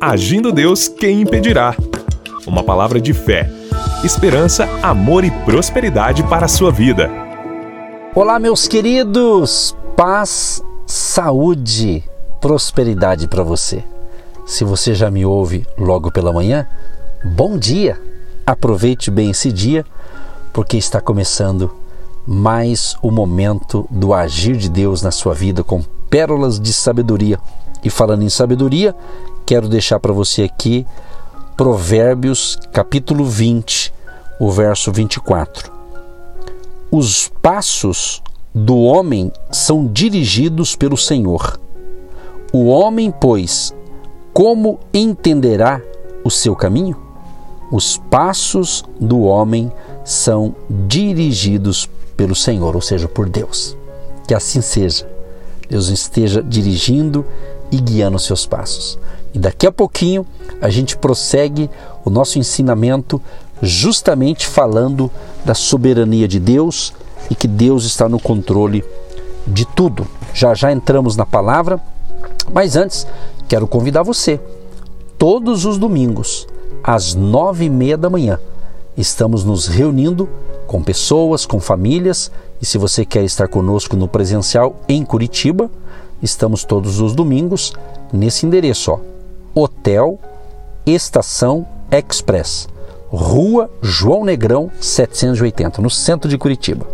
Agindo Deus, quem impedirá? Uma palavra de fé, esperança, amor e prosperidade para a sua vida. Olá, meus queridos! Paz, saúde, prosperidade para você. Se você já me ouve logo pela manhã, bom dia! Aproveite bem esse dia, porque está começando mais o momento do agir de Deus na sua vida com pérolas de sabedoria. E falando em sabedoria, quero deixar para você aqui Provérbios capítulo 20, o verso 24. Os passos do homem são dirigidos pelo Senhor. O homem, pois, como entenderá o seu caminho? Os passos do homem são dirigidos pelo Senhor, ou seja, por Deus. Que assim seja. Deus esteja dirigindo e guiando os seus passos. E daqui a pouquinho a gente prossegue o nosso ensinamento justamente falando da soberania de Deus e que Deus está no controle de tudo. Já já entramos na palavra, mas antes quero convidar você. Todos os domingos, às nove e meia da manhã, estamos nos reunindo com pessoas, com famílias, e se você quer estar conosco no presencial em Curitiba, estamos todos os domingos nesse endereço, ó, Hotel Estação Express, Rua João Negrão 780, no centro de Curitiba.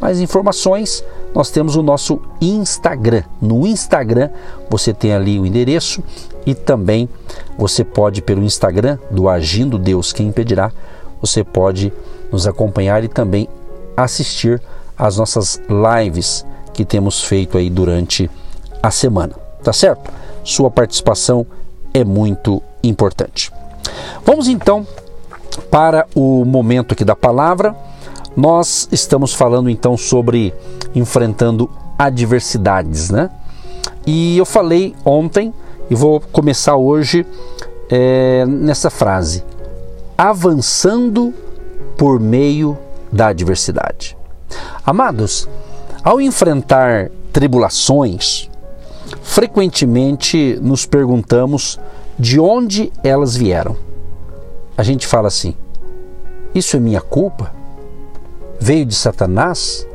Mais informações, nós temos o nosso Instagram. No Instagram você tem ali o endereço e também você pode pelo Instagram do Agindo Deus Quem Impedirá, você pode nos acompanhar e também assistir às nossas lives que temos feito aí durante a semana, tá certo? Sua participação é muito importante. Vamos então para o momento aqui da palavra. Nós estamos falando então sobre enfrentando adversidades, né? E eu falei ontem e vou começar hoje é, nessa frase: avançando por meio da adversidade. Amados, ao enfrentar tribulações, frequentemente nos perguntamos de onde elas vieram. A gente fala assim: isso é minha culpa? Veio de Satanás?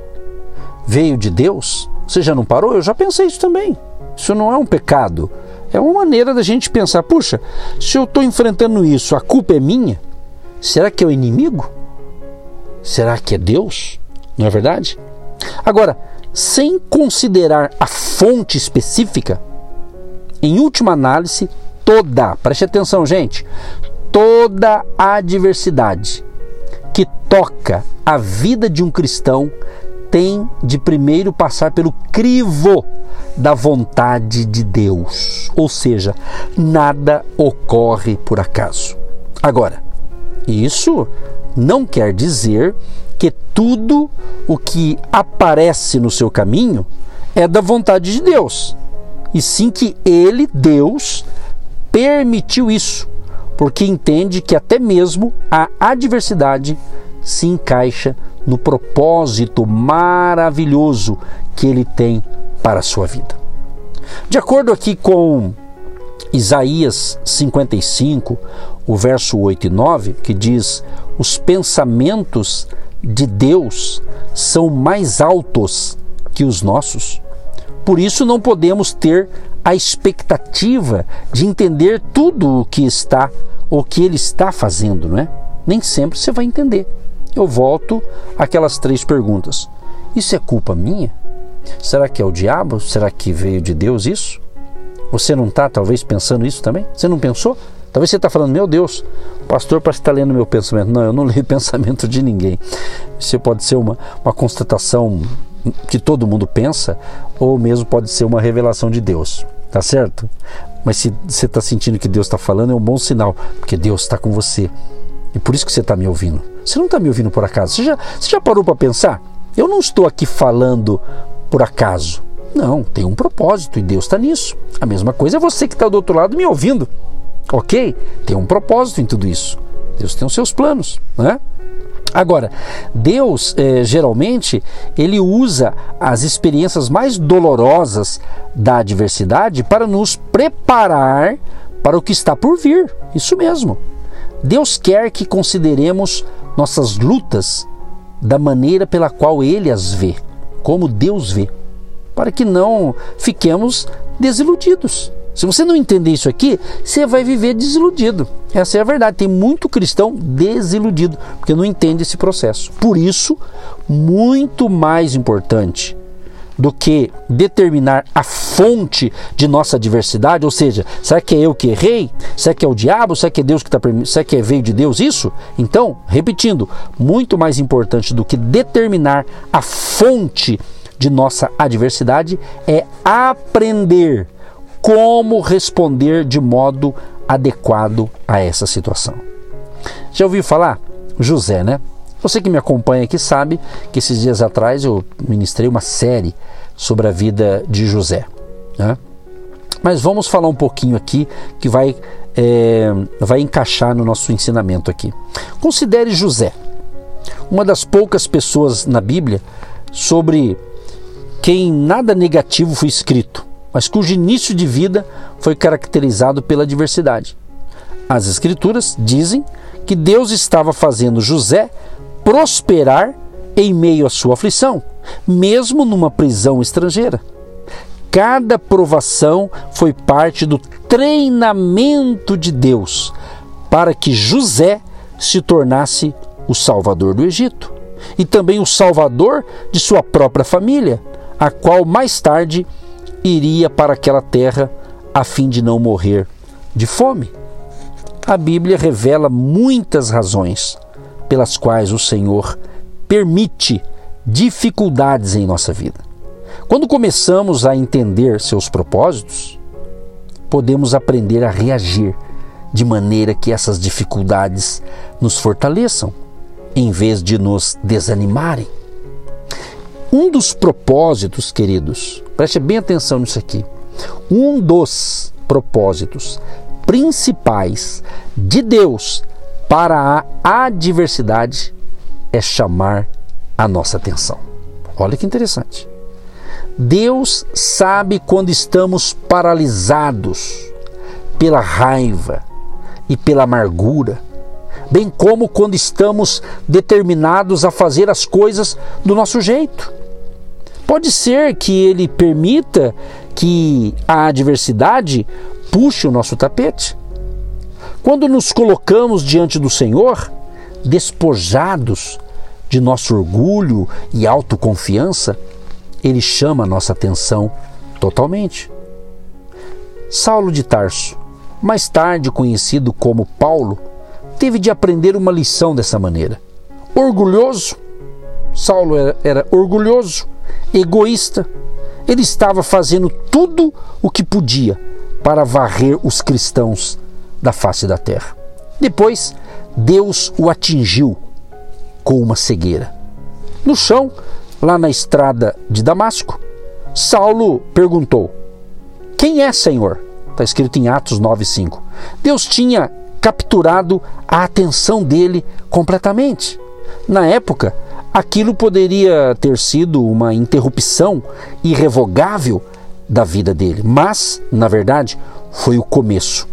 Veio de Deus? Você já não parou? Eu já pensei isso também. Isso não é um pecado. É uma maneira da gente pensar: puxa, se eu estou enfrentando isso, a culpa é minha? Será que é o inimigo? Será que é Deus? Não é verdade? Agora, sem considerar a fonte específica, em última análise, toda, preste atenção, gente, toda adversidade que toca a vida de um cristão tem de primeiro passar pelo crivo da vontade de Deus. Ou seja, nada ocorre por acaso. Agora, isso não quer dizer que tudo o que aparece no seu caminho é da vontade de Deus. E sim que ele, Deus, permitiu isso, porque entende que até mesmo a adversidade se encaixa no propósito maravilhoso que ele tem para a sua vida. De acordo aqui com Isaías 55, o verso 8 e 9, que diz: Os pensamentos de Deus são mais altos que os nossos. Por isso não podemos ter a expectativa de entender tudo o que está ou que ele está fazendo, não é? Nem sempre você vai entender. Eu volto àquelas três perguntas. Isso é culpa minha? Será que é o diabo? Será que veio de Deus isso? Você não está talvez pensando isso também? Você não pensou? Talvez você está falando, meu Deus, pastor parece estar tá lendo meu pensamento. Não, eu não leio pensamento de ninguém. Isso pode ser uma, uma constatação que todo mundo pensa, ou mesmo pode ser uma revelação de Deus. Tá certo? Mas se você está sentindo que Deus está falando, é um bom sinal, porque Deus está com você. E por isso que você está me ouvindo. Você não está me ouvindo por acaso. Você já, você já parou para pensar? Eu não estou aqui falando por acaso. Não, tem um propósito e Deus está nisso. A mesma coisa é você que está do outro lado me ouvindo. Ok? Tem um propósito em tudo isso. Deus tem os seus planos, né? Agora, Deus eh, geralmente ele usa as experiências mais dolorosas da adversidade para nos preparar para o que está por vir. Isso mesmo. Deus quer que consideremos nossas lutas da maneira pela qual Ele as vê, como Deus vê, para que não fiquemos desiludidos. Se você não entender isso aqui, você vai viver desiludido. Essa é a verdade. Tem muito cristão desiludido porque não entende esse processo. Por isso, muito mais importante do que determinar a fonte de nossa adversidade, ou seja, será que é eu que errei? Será que é o diabo? Será que é Deus que está Será que é veio de Deus isso? Então, repetindo, muito mais importante do que determinar a fonte de nossa adversidade é aprender como responder de modo adequado a essa situação. Já ouviu falar? José, né? Você que me acompanha aqui sabe que esses dias atrás eu ministrei uma série sobre a vida de José. Né? Mas vamos falar um pouquinho aqui que vai, é, vai encaixar no nosso ensinamento aqui. Considere José, uma das poucas pessoas na Bíblia sobre quem nada negativo foi escrito, mas cujo início de vida foi caracterizado pela diversidade. As Escrituras dizem que Deus estava fazendo José prosperar em meio à sua aflição, mesmo numa prisão estrangeira. Cada provação foi parte do treinamento de Deus para que José se tornasse o salvador do Egito e também o salvador de sua própria família, a qual mais tarde iria para aquela terra a fim de não morrer de fome. A Bíblia revela muitas razões pelas quais o Senhor permite dificuldades em nossa vida. Quando começamos a entender seus propósitos, podemos aprender a reagir de maneira que essas dificuldades nos fortaleçam, em vez de nos desanimarem. Um dos propósitos, queridos, preste bem atenção nisso aqui. Um dos propósitos principais de Deus para a adversidade é chamar a nossa atenção. Olha que interessante. Deus sabe quando estamos paralisados pela raiva e pela amargura, bem como quando estamos determinados a fazer as coisas do nosso jeito. Pode ser que Ele permita que a adversidade puxe o nosso tapete quando nos colocamos diante do Senhor, despojados de nosso orgulho e autoconfiança, ele chama nossa atenção totalmente. Saulo de Tarso, mais tarde conhecido como Paulo, teve de aprender uma lição dessa maneira. Orgulhoso, Saulo era, era orgulhoso, egoísta, ele estava fazendo tudo o que podia para varrer os cristãos da face da terra. Depois, Deus o atingiu com uma cegueira. No chão, lá na estrada de Damasco, Saulo perguntou: Quem é, Senhor? Está escrito em Atos 9,5. Deus tinha capturado a atenção dele completamente. Na época, aquilo poderia ter sido uma interrupção irrevogável da vida dele, mas, na verdade, foi o começo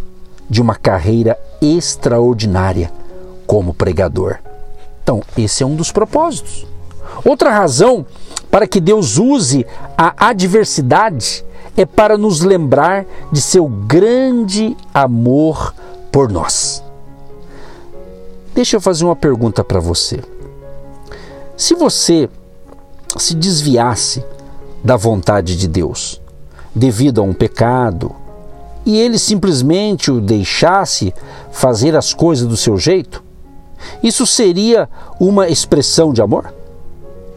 de uma carreira extraordinária como pregador. Então, esse é um dos propósitos. Outra razão para que Deus use a adversidade é para nos lembrar de seu grande amor por nós. Deixa eu fazer uma pergunta para você. Se você se desviasse da vontade de Deus devido a um pecado, e ele simplesmente o deixasse fazer as coisas do seu jeito? Isso seria uma expressão de amor?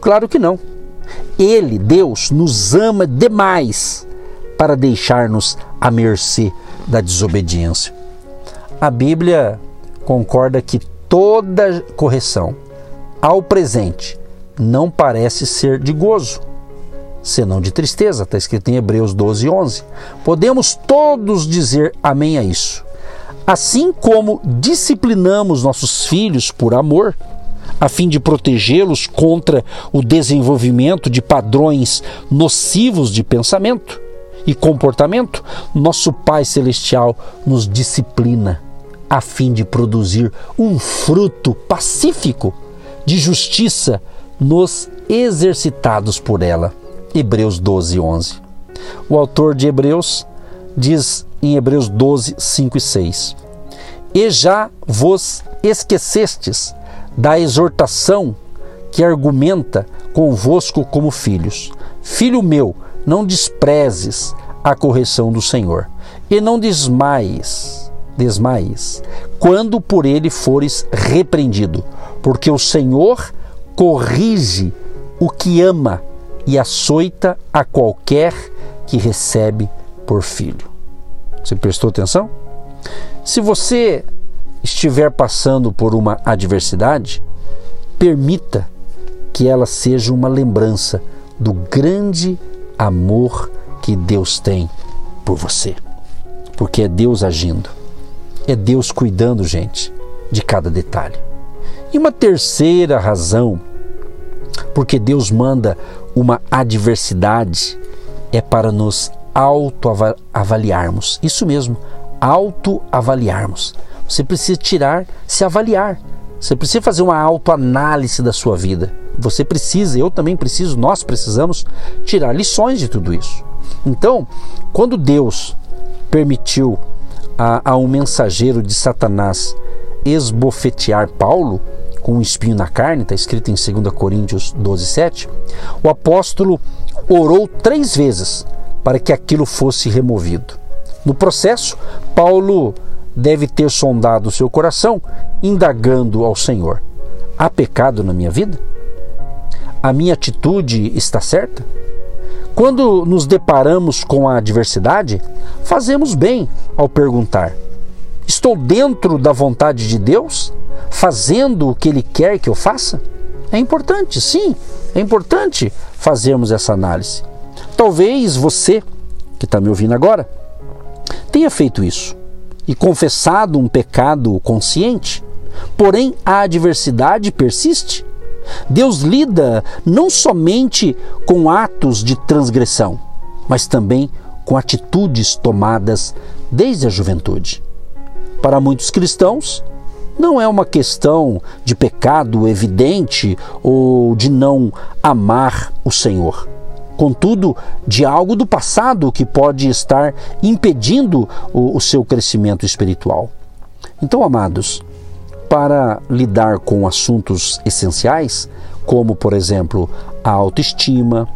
Claro que não. Ele, Deus, nos ama demais para deixar-nos à mercê da desobediência. A Bíblia concorda que toda correção ao presente não parece ser de gozo, senão de tristeza. Está escrito em Hebreus 12, 11. Podemos todos dizer amém a isso. Assim como disciplinamos nossos filhos por amor, a fim de protegê-los contra o desenvolvimento de padrões nocivos de pensamento, e comportamento, nosso Pai Celestial nos disciplina a fim de produzir um fruto pacífico de justiça nos exercitados por ela. Hebreus 12, 11. O autor de Hebreus diz em Hebreus 12, 5 e 6: E já vos esquecestes da exortação que argumenta convosco como filhos. Filho meu, não desprezes a correção do Senhor, e não desmaies, desmaies, quando por ele fores repreendido, porque o Senhor corrige o que ama e açoita a qualquer que recebe por filho. Você prestou atenção? Se você estiver passando por uma adversidade, permita que ela seja uma lembrança do grande amor que Deus tem por você. Porque é Deus agindo, é Deus cuidando, gente, de cada detalhe. E uma terceira razão, porque Deus manda uma adversidade, é para nos autoavaliarmos. Isso mesmo, autoavaliarmos. Você precisa tirar, se avaliar. Você precisa fazer uma autoanálise da sua vida. Você precisa, eu também preciso, nós precisamos tirar lições de tudo isso. Então, quando Deus permitiu a, a um mensageiro de Satanás esbofetear Paulo com um espinho na carne, está escrito em 2 Coríntios 12, 7, o apóstolo orou três vezes para que aquilo fosse removido. No processo, Paulo deve ter sondado o seu coração, indagando ao Senhor: há pecado na minha vida? A minha atitude está certa? Quando nos deparamos com a adversidade, fazemos bem ao perguntar: estou dentro da vontade de Deus? Fazendo o que Ele quer que eu faça? É importante, sim, é importante fazermos essa análise. Talvez você, que está me ouvindo agora, tenha feito isso e confessado um pecado consciente, porém a adversidade persiste. Deus lida não somente com atos de transgressão, mas também com atitudes tomadas desde a juventude. Para muitos cristãos, não é uma questão de pecado evidente ou de não amar o Senhor contudo, de algo do passado que pode estar impedindo o, o seu crescimento espiritual. Então, amados, para lidar com assuntos essenciais, como, por exemplo, a autoestima,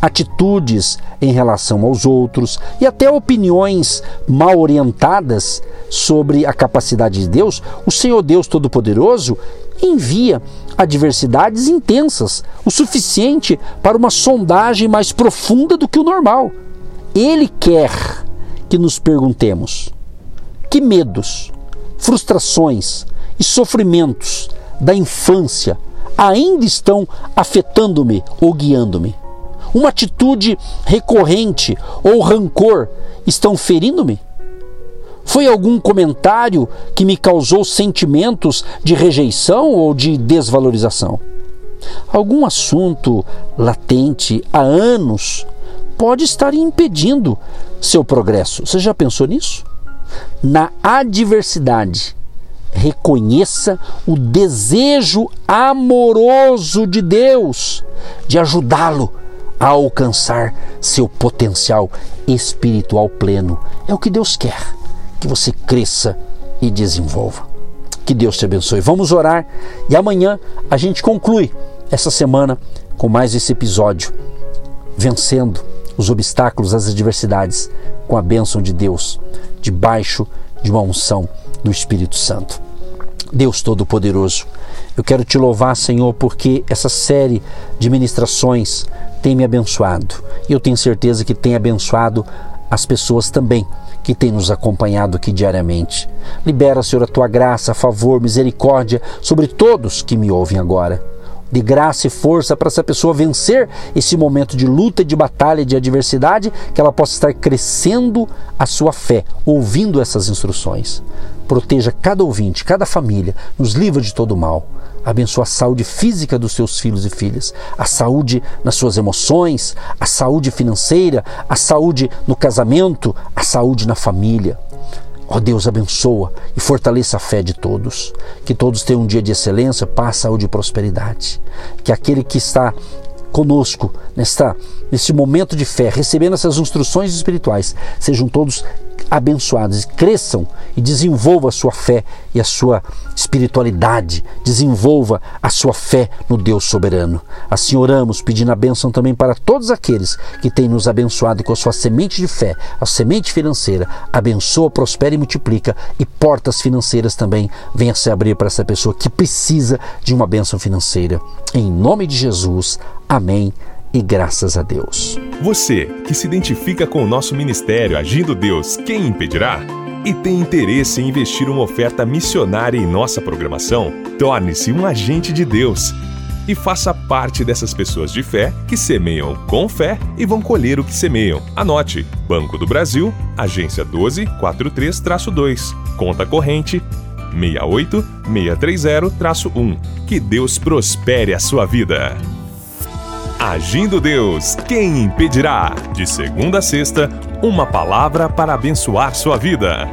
atitudes em relação aos outros e até opiniões mal orientadas sobre a capacidade de Deus, o Senhor Deus Todo-Poderoso envia adversidades intensas, o suficiente para uma sondagem mais profunda do que o normal. Ele quer que nos perguntemos: que medos, frustrações e sofrimentos da infância ainda estão afetando-me ou guiando-me? Uma atitude recorrente ou rancor estão ferindo-me? Foi algum comentário que me causou sentimentos de rejeição ou de desvalorização? Algum assunto latente há anos pode estar impedindo seu progresso. Você já pensou nisso? Na adversidade, reconheça o desejo amoroso de Deus de ajudá-lo a alcançar seu potencial espiritual pleno. É o que Deus quer que você cresça e desenvolva. Que Deus te abençoe. Vamos orar e amanhã a gente conclui essa semana com mais esse episódio, vencendo os obstáculos, as adversidades, com a bênção de Deus, debaixo de uma unção do Espírito Santo. Deus Todo-Poderoso, eu quero te louvar, Senhor, porque essa série de ministrações tem me abençoado e eu tenho certeza que tem abençoado as pessoas também que tem nos acompanhado aqui diariamente. Libera, Senhor, a tua graça, favor, misericórdia sobre todos que me ouvem agora. De graça e força para essa pessoa vencer esse momento de luta, de batalha, de adversidade, que ela possa estar crescendo a sua fé, ouvindo essas instruções. Proteja cada ouvinte, cada família, nos livra de todo mal. abençoa a saúde física dos seus filhos e filhas, a saúde nas suas emoções, a saúde financeira, a saúde no casamento, a saúde na família. Ó oh Deus, abençoa e fortaleça a fé de todos. Que todos tenham um dia de excelência, paz, saúde e prosperidade. Que aquele que está conosco nesta, neste momento de fé, recebendo essas instruções espirituais, sejam todos abençoados, cresçam e desenvolva a sua fé e a sua espiritualidade, desenvolva a sua fé no Deus soberano. Assim oramos, pedindo a bênção também para todos aqueles que têm nos abençoado com a sua semente de fé, a semente financeira. Abençoa, prospera e multiplica e portas financeiras também venham se abrir para essa pessoa que precisa de uma bênção financeira. Em nome de Jesus. Amém e graças a Deus. Você que se identifica com o nosso ministério Agindo Deus, quem impedirá? E tem interesse em investir uma oferta missionária em nossa programação? Torne-se um agente de Deus e faça parte dessas pessoas de fé que semeiam com fé e vão colher o que semeiam. Anote: Banco do Brasil, agência 1243-2, conta corrente 68630-1. Que Deus prospere a sua vida. Agindo Deus, quem impedirá? De segunda a sexta, uma palavra para abençoar sua vida.